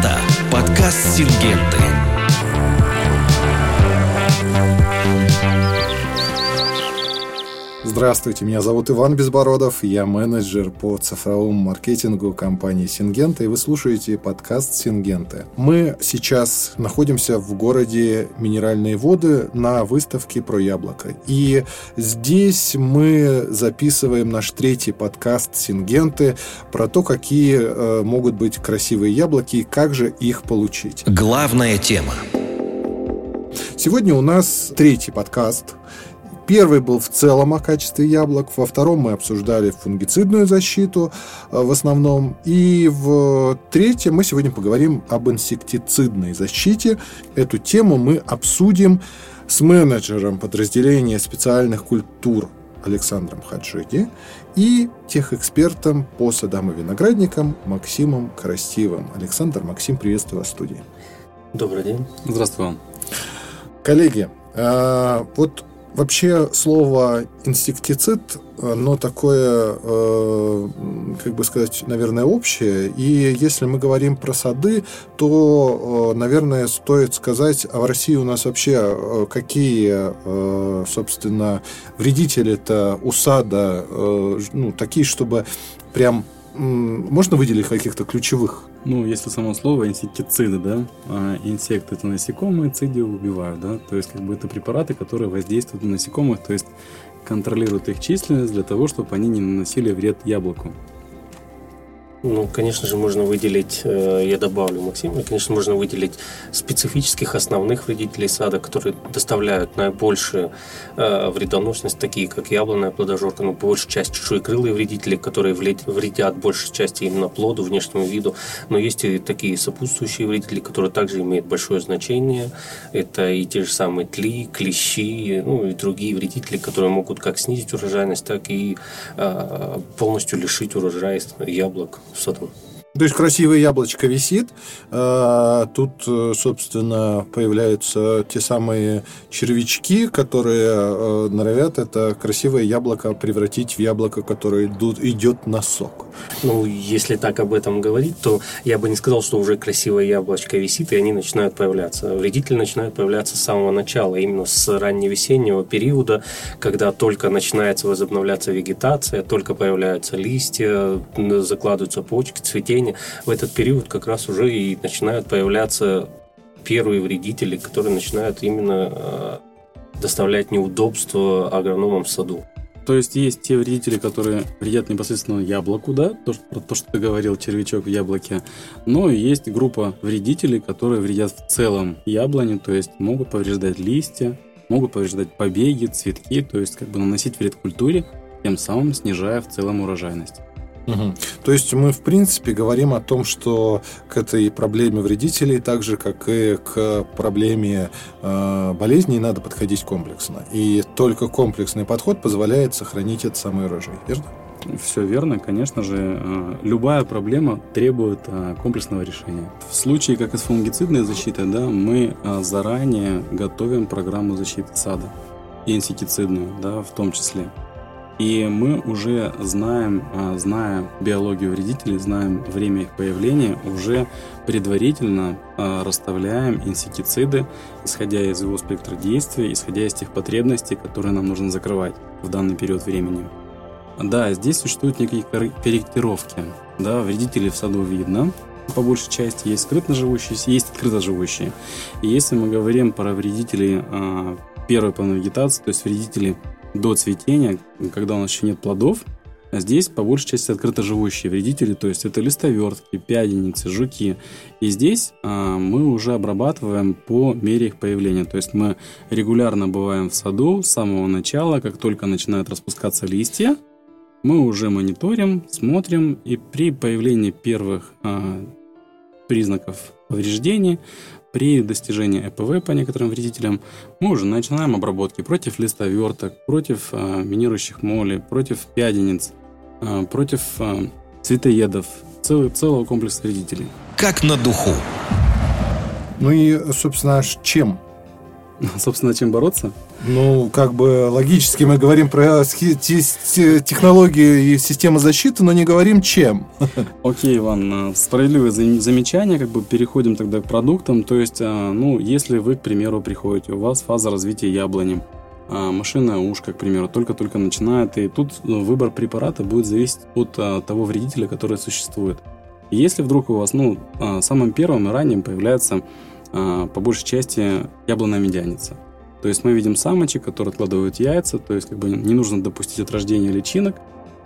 Это подкаст «Сингенты». Здравствуйте, меня зовут Иван Безбородов, я менеджер по цифровому маркетингу компании Сингента, и вы слушаете подкаст Сингенты. Мы сейчас находимся в городе Минеральные воды на выставке про яблоко. И здесь мы записываем наш третий подкаст Сингенты про то, какие э, могут быть красивые яблоки и как же их получить. Главная тема. Сегодня у нас третий подкаст – Первый был в целом о качестве яблок, во втором мы обсуждали фунгицидную защиту э, в основном, и в третьем мы сегодня поговорим об инсектицидной защите. Эту тему мы обсудим с менеджером подразделения специальных культур Александром Хаджиди и техэкспертом по садам и виноградникам Максимом Красивым. Александр, Максим, приветствую вас в студии. Добрый день. Здравствуй вам. Коллеги, э, вот Вообще слово инсектицид, оно такое, э, как бы сказать, наверное, общее. И если мы говорим про сады, то, э, наверное, стоит сказать, а в России у нас вообще э, какие, собственно, вредители-то у сада, ну, такие, чтобы прям можно выделить каких-то ключевых ну, если само слово инсектициды, да, а инсекты это насекомые, циди убивают, да, то есть как бы это препараты, которые воздействуют на насекомых, то есть контролируют их численность для того, чтобы они не наносили вред яблоку. Ну, конечно же, можно выделить, э, я добавлю Максима, конечно, можно выделить специфических основных вредителей сада, которые доставляют наибольшую э, вредоносность, такие как яблонная плодожорка, ну, большая часть чешуекрылые вредители, которые вредят большей части именно плоду, внешнему виду. Но есть и такие сопутствующие вредители, которые также имеют большое значение. Это и те же самые тли, клещи, ну, и другие вредители, которые могут как снизить урожайность, так и э, полностью лишить урожая яблок в То есть красивое яблочко висит, а, тут, э, собственно, появляются те самые червячки, которые э, норовят это красивое яблоко превратить в яблоко, которое идет на сок. Ну, если так об этом говорить, то я бы не сказал, что уже красивое яблочко висит, и они начинают появляться. Вредители начинают появляться с самого начала, именно с ранневесеннего периода, когда только начинается возобновляться вегетация, только появляются листья, закладываются почки, цветение. В этот период как раз уже и начинают появляться первые вредители, которые начинают именно э, доставлять неудобства агрономам в саду. То есть есть те вредители, которые вредят непосредственно яблоку, да, то, про то, что ты говорил, червячок в яблоке. Но есть группа вредителей, которые вредят в целом яблоне, то есть могут повреждать листья, могут повреждать побеги, цветки, то есть как бы наносить вред культуре, тем самым снижая в целом урожайность. Угу. То есть мы, в принципе, говорим о том, что к этой проблеме вредителей, так же, как и к проблеме э, болезней, надо подходить комплексно. И только комплексный подход позволяет сохранить этот самый урожай, верно? Все верно, конечно же, э, любая проблема требует э, комплексного решения. В случае, как и с фунгицидной защитой, да, мы э, заранее готовим программу защиты сада и инсектицидную, да, в том числе. И мы уже знаем, а, зная биологию вредителей, знаем время их появления, уже предварительно а, расставляем инсектициды, исходя из его спектра действия, исходя из тех потребностей, которые нам нужно закрывать в данный период времени. Да, здесь существуют некие корректировки. Да, вредители в саду видно, по большей части есть скрытно живущие, есть открыто живущие. И если мы говорим про вредителей э, первой полной вегетации, то есть вредители до цветения, когда у нас еще нет плодов, а здесь по большей части открыто живущие вредители, то есть это листовертки, пяденицы, жуки. И здесь а, мы уже обрабатываем по мере их появления. То есть мы регулярно бываем в саду с самого начала, как только начинают распускаться листья, мы уже мониторим, смотрим, и при появлении первых а, признаков повреждений при достижении ЭПВ по некоторым вредителям мы уже начинаем обработки против листоверток, против э, минирующих молей, против пядениц, э, против э, цветоедов, целый, целого комплекса вредителей. Как на духу. Ну и, собственно, чем? Собственно, чем бороться? Ну, как бы логически мы говорим про технологии и системы защиты, но не говорим чем. Окей, Иван, справедливое замечание, как бы переходим тогда к продуктам. То есть, ну, если вы, к примеру, приходите, у вас фаза развития яблони, а, машина ушко, к примеру, только-только начинает, и тут ну, выбор препарата будет зависеть от а, того вредителя, который существует. Если вдруг у вас, ну, а, самым первым и ранним появляется по большей части яблонная медяница. То есть мы видим самочек, которые откладывают яйца, то есть как бы не нужно допустить от рождения личинок,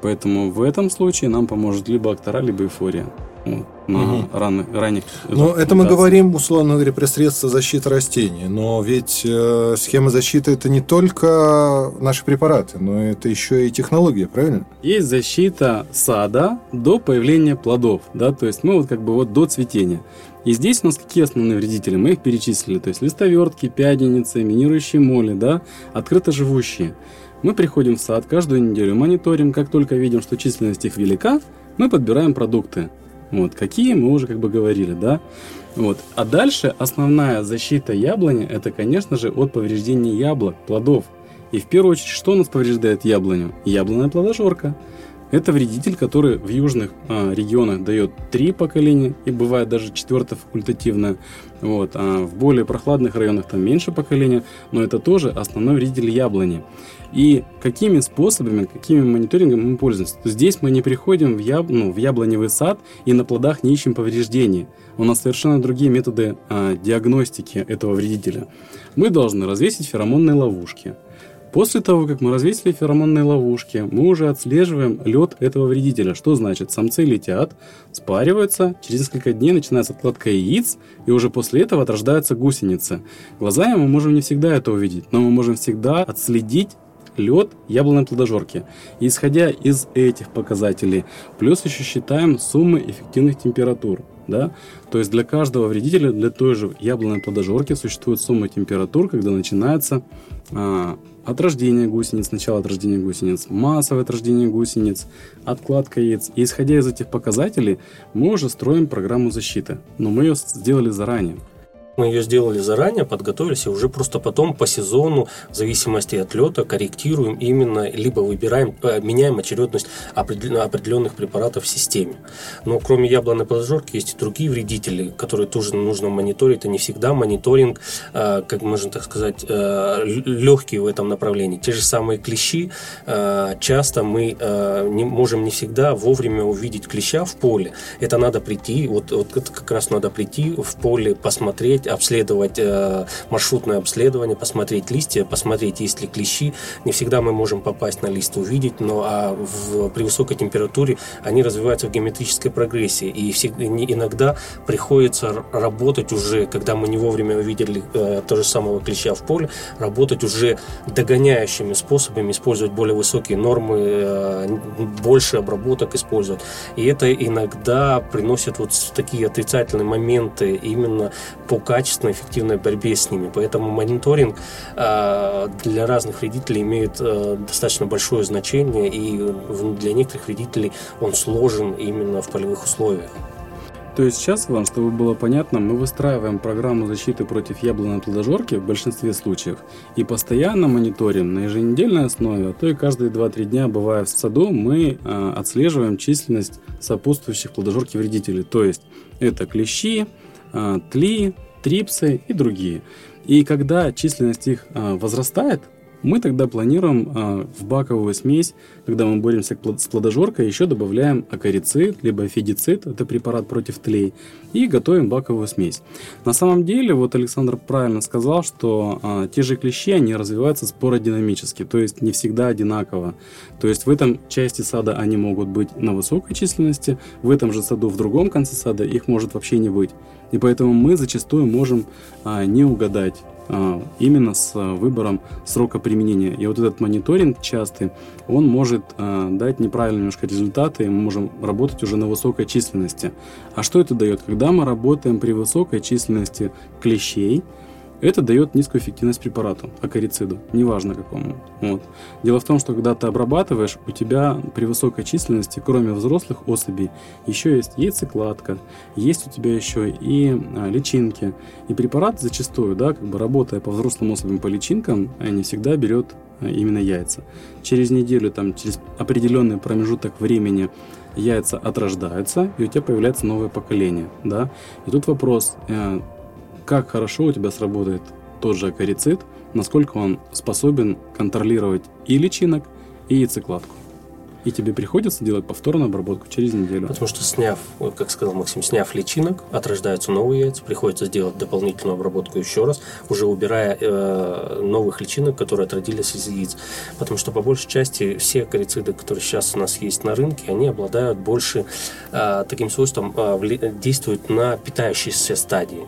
поэтому в этом случае нам поможет либо актора, либо эйфория ну, на угу. раны, ранних. Но это мы говорим, условно говоря, про средства защиты растений. Но ведь э, схема защиты это не только наши препараты, но это еще и технология, правильно? Есть защита сада до появления плодов, да, то есть мы вот как бы вот до цветения. И здесь у нас какие основные вредители? Мы их перечислили. То есть листовертки, пяденицы, минирующие моли, да, открыто живущие. Мы приходим в сад каждую неделю, мониторим, как только видим, что численность их велика, мы подбираем продукты. Вот, какие мы уже как бы говорили, да. Вот. А дальше основная защита яблони это, конечно же, от повреждений яблок, плодов. И в первую очередь, что у нас повреждает яблоню? Яблонная плодожорка. Это вредитель, который в южных а, регионах дает три поколения и бывает даже четвертое факультативное. Вот. А в более прохладных районах там меньше поколения, но это тоже основной вредитель яблони. И какими способами, какими мониторингами мы пользуемся? Здесь мы не приходим в, яб, ну, в яблоневый сад и на плодах не ищем повреждений. У нас совершенно другие методы а, диагностики этого вредителя. Мы должны развесить феромонные ловушки. После того, как мы развесили феромонные ловушки, мы уже отслеживаем лед этого вредителя. Что значит? Самцы летят, спариваются, через несколько дней начинается откладка яиц, и уже после этого отрождаются гусеницы. Глазами мы можем не всегда это увидеть, но мы можем всегда отследить лед яблонной плодожорки. И исходя из этих показателей, плюс еще считаем суммы эффективных температур. Да? То есть для каждого вредителя, для той же яблонной плодожорки существует сумма температур, когда начинается а, от рождения гусениц, начало от рождения гусениц, массовое от рождения гусениц, откладка яиц. И исходя из этих показателей, мы уже строим программу защиты. Но мы ее сделали заранее. Мы ее сделали заранее, подготовились, и уже просто потом по сезону, в зависимости от лета, корректируем именно, либо выбираем, э, меняем очередность определенных препаратов в системе. Но кроме яблонной подожжерки есть и другие вредители, которые тоже нужно мониторить. Это не всегда мониторинг, э, как можно так сказать, э, легкий в этом направлении. Те же самые клещи, часто мы не можем не всегда вовремя увидеть клеща в поле. Это надо прийти, вот, вот как раз надо прийти в поле, посмотреть, посмотреть, обследовать э, маршрутное обследование, посмотреть листья, посмотреть, есть ли клещи. Не всегда мы можем попасть на лист, увидеть, но а в, при высокой температуре они развиваются в геометрической прогрессии. И всегда, иногда приходится работать уже, когда мы не вовремя увидели э, то же самого клеща в поле, работать уже догоняющими способами, использовать более высокие нормы, э, больше обработок использовать. И это иногда приносит вот такие отрицательные моменты именно по качественной, эффективной борьбе с ними. Поэтому мониторинг э, для разных вредителей имеет э, достаточно большое значение, и для некоторых вредителей он сложен именно в полевых условиях. То есть сейчас, Иван, чтобы было понятно, мы выстраиваем программу защиты против яблонной плодожорки в большинстве случаев и постоянно мониторим на еженедельной основе, а то и каждые 2-3 дня, бывая в саду, мы э, отслеживаем численность сопутствующих плодожорки вредителей. То есть это клещи, э, тли, трипсы и другие. И когда численность их а, возрастает, мы тогда планируем а, в баковую смесь, когда мы боремся с плодожоркой, еще добавляем акарицид, либо фидицид, это препарат против тлей, и готовим баковую смесь. На самом деле, вот Александр правильно сказал, что а, те же клещи, они развиваются спородинамически, то есть не всегда одинаково. То есть в этом части сада они могут быть на высокой численности, в этом же саду в другом конце сада их может вообще не быть. И поэтому мы зачастую можем а, не угадать именно с а, выбором срока применения. И вот этот мониторинг частый, он может а, дать неправильные немножко результаты, и мы можем работать уже на высокой численности. А что это дает? Когда мы работаем при высокой численности клещей, это дает низкую эффективность препарату, акарициду, неважно какому. Вот. Дело в том, что когда ты обрабатываешь, у тебя при высокой численности, кроме взрослых особей, еще есть яйцекладка, есть у тебя еще и а, личинки. И препарат зачастую, да, как бы работая по взрослым особям по личинкам, не всегда берет а, именно яйца. Через неделю, там, через определенный промежуток времени яйца отрождаются, и у тебя появляется новое поколение. Да? И тут вопрос, э, как хорошо у тебя сработает тот же акарицид, насколько он способен контролировать и личинок, и яйцекладку и тебе приходится делать повторную обработку через неделю. Потому что сняв, как сказал Максим, сняв личинок, отрождаются новые яйца, приходится сделать дополнительную обработку еще раз, уже убирая э, новых личинок, которые отродились из яиц. Потому что по большей части все корициды, которые сейчас у нас есть на рынке, они обладают больше э, таким свойством, э, действуют на питающиеся стадии.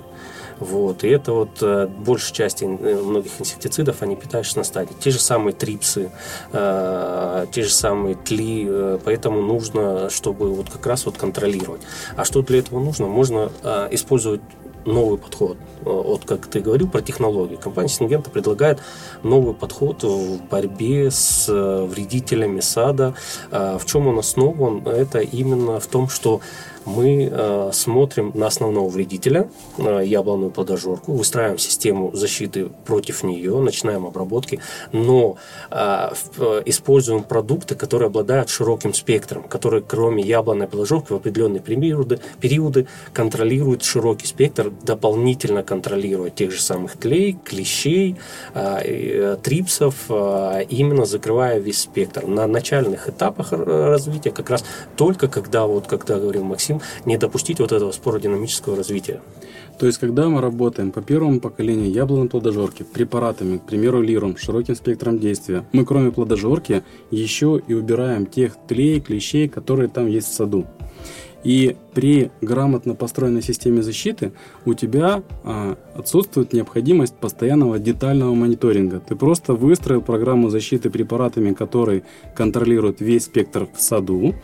Вот. И это вот э, большая часть э, многих инсектицидов, они питаются на стадии. Те же самые трипсы, э, те же самые тли, поэтому нужно, чтобы вот как раз вот контролировать. А что для этого нужно? Можно использовать новый подход. Вот как ты говорил про технологии. Компания Сингента предлагает новый подход в борьбе с вредителями сада. В чем он основан? Это именно в том, что мы э, смотрим на основного вредителя, э, яблонную плодожорку, выстраиваем систему защиты против нее, начинаем обработки, но э, э, используем продукты, которые обладают широким спектром, которые кроме яблонной плодожорки в определенные периоды, периоды контролируют широкий спектр, дополнительно контролируют тех же самых тлей, клещей, э, э, трипсов, э, именно закрывая весь спектр. На начальных этапах развития как раз только когда, вот когда говорил Максим, хотим не допустить вот этого спородинамического развития. То есть, когда мы работаем по первому поколению яблонной плодожорки препаратами, к примеру, лиром, широким спектром действия, мы кроме плодожорки еще и убираем тех тлей, клещей, которые там есть в саду. И при грамотно построенной системе защиты у тебя а, отсутствует необходимость постоянного детального мониторинга. Ты просто выстроил программу защиты препаратами, которые контролируют весь спектр в саду,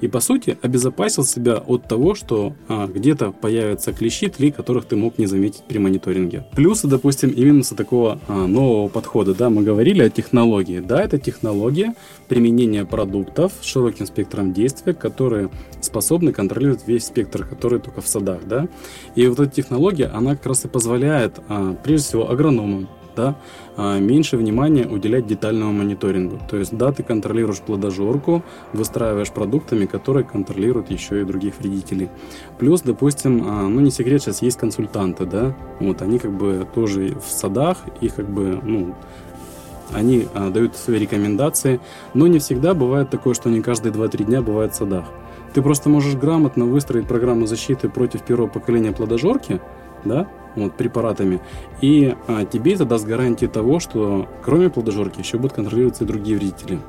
и, по сути, обезопасил себя от того, что а, где-то появятся клещи, тли, которых ты мог не заметить при мониторинге. Плюсы, допустим, именно с такого а, нового подхода, да, мы говорили о технологии. Да, это технология применения продуктов с широким спектром действия, которые способны контролировать весь спектр, который только в садах, да. И вот эта технология, она как раз и позволяет, а, прежде всего, агрономам да, а, меньше внимания уделять детальному мониторингу. То есть, да, ты контролируешь плодожорку, выстраиваешь продуктами, которые контролируют еще и других вредителей. Плюс, допустим, а, ну не секрет, сейчас есть консультанты, да, вот они как бы тоже в садах, и как бы, ну, они а, дают свои рекомендации, но не всегда бывает такое, что не каждые 2-3 дня бывает в садах. Ты просто можешь грамотно выстроить программу защиты против первого поколения плодожорки, да, вот, препаратами. И а, тебе это даст гарантии того, что кроме плодожорки еще будут контролироваться и другие вредители.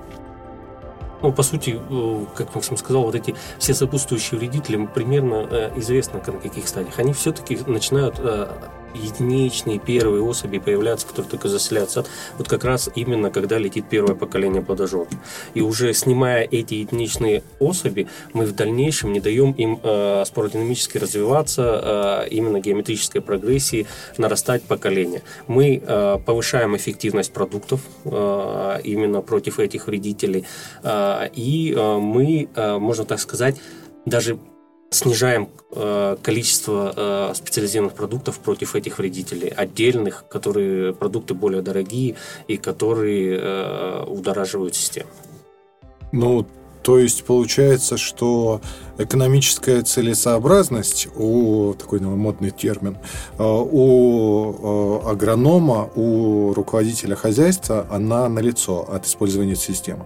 Ну, по сути, э, как Максим сказал, вот эти все сопутствующие вредители примерно э, известно на каких стадиях. Они все-таки начинают э, единичные первые особи появляются, которые только заселяют сад, вот как раз именно когда летит первое поколение плодожоров. И уже снимая эти единичные особи, мы в дальнейшем не даем им э, спородинамически развиваться, э, именно геометрической прогрессии, нарастать поколение. Мы э, повышаем эффективность продуктов э, именно против этих вредителей, э, и э, мы, э, можно так сказать, даже снижаем э, количество э, специализированных продуктов против этих вредителей, отдельных, которые продукты более дорогие и которые э, удораживают систему. Ну, то есть получается, что экономическая целесообразность у такой ну, модный термин э, у э, агронома, у руководителя хозяйства, она налицо от использования системы.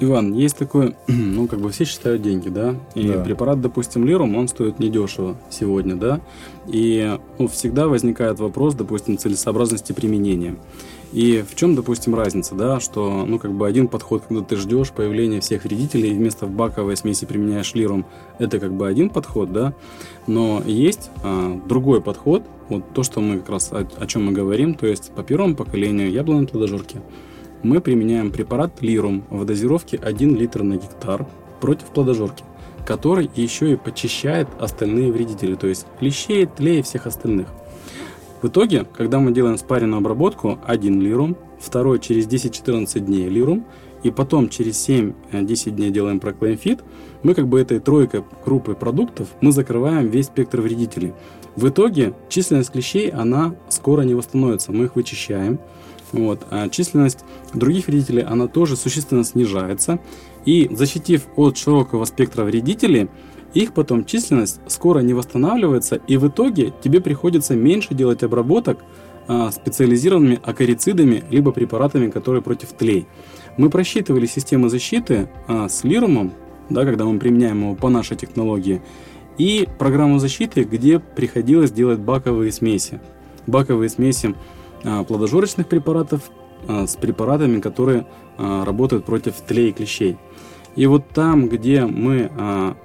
Иван, есть такое, ну, как бы все считают деньги, да, и да. препарат, допустим, Лирум, он стоит недешево сегодня, да, и ну, всегда возникает вопрос, допустим, целесообразности применения. И в чем, допустим, разница, да, что, ну, как бы один подход, когда ты ждешь появления всех вредителей, и вместо баковой смеси применяешь лирум, это как бы один подход, да, но есть а, другой подход, вот то, что мы как раз о, о чем мы говорим, то есть по первому поколению яблонной плодожорки – мы применяем препарат Лирум в дозировке 1 литр на гектар против плодожорки, который еще и почищает остальные вредители, то есть клещей, тлей и всех остальных. В итоге, когда мы делаем спаренную обработку, один лирум, второй через 10-14 дней лирум, и потом через 7-10 дней делаем проклеймфит, мы как бы этой тройкой группы продуктов мы закрываем весь спектр вредителей. В итоге численность клещей, она скоро не восстановится. Мы их вычищаем. Вот. А численность других вредителей, она тоже существенно снижается. И защитив от широкого спектра вредителей, их потом численность скоро не восстанавливается, и в итоге тебе приходится меньше делать обработок а, специализированными акарицидами, либо препаратами, которые против тлей. Мы просчитывали систему защиты а, с лирумом, да, когда мы применяем его по нашей технологии, и программу защиты, где приходилось делать баковые смеси. Баковые смеси плодожорочных препаратов а, с препаратами, которые а, работают против тлей и клещей. И вот там, где мы а,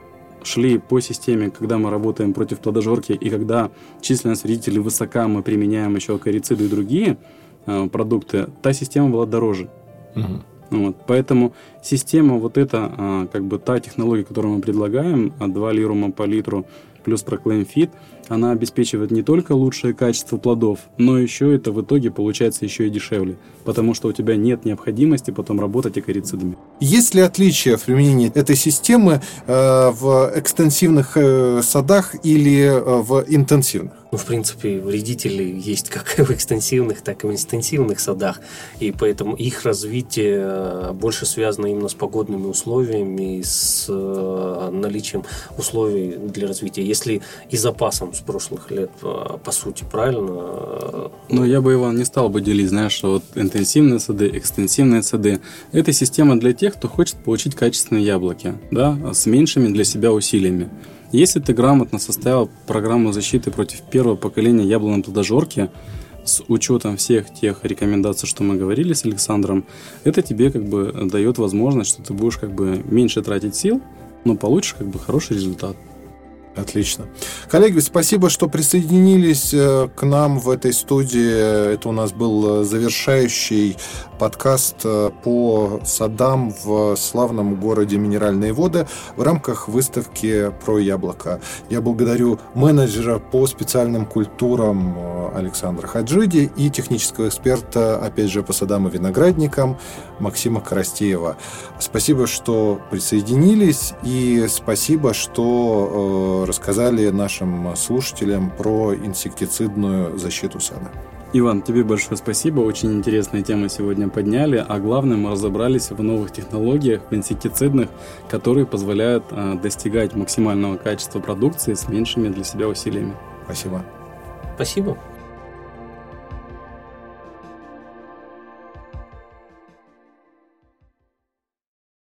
шли по системе, когда мы работаем против плодожорки и когда численность вредителей высока, мы применяем еще корициды и другие а, продукты, та система была дороже. Угу. Вот, поэтому система вот эта, а, как бы та технология, которую мы предлагаем, 2 лирума по литру плюс Proclaim Fit, она обеспечивает не только лучшее качество плодов, но еще это в итоге получается еще и дешевле, потому что у тебя нет необходимости потом работать акарицидами. Есть ли отличия в применении этой системы э, в экстенсивных э, садах или э, в интенсивных? Ну, в принципе, вредители есть как в экстенсивных, так и в интенсивных садах. И поэтому их развитие э, больше связано именно с погодными условиями, с э, наличием условий для развития. Если и запасом с прошлых лет, э, по сути, правильно. Но я бы, Иван, не стал бы делить, знаешь, вот интенсивные сады, экстенсивные сады. Это система для тех, кто хочет получить качественные яблоки, да, с меньшими для себя усилиями. Если ты грамотно составил программу защиты против первого поколения яблонной плодожорки, с учетом всех тех рекомендаций, что мы говорили с Александром, это тебе как бы дает возможность, что ты будешь как бы меньше тратить сил, но получишь как бы хороший результат. Отлично. Коллеги, спасибо, что присоединились э, к нам в этой студии. Это у нас был завершающий подкаст э, по садам в славном городе Минеральные воды в рамках выставки про яблоко. Я благодарю менеджера по специальным культурам э, Александра Хаджиди и технического эксперта, опять же, по садам и виноградникам Максима Коростеева. Спасибо, что присоединились и спасибо, что рассказали нашим слушателям про инсектицидную защиту сада. Иван, тебе большое спасибо. Очень интересные темы сегодня подняли. А главное, мы разобрались в новых технологиях, в инсектицидных, которые позволяют э, достигать максимального качества продукции с меньшими для себя усилиями. Спасибо. Спасибо.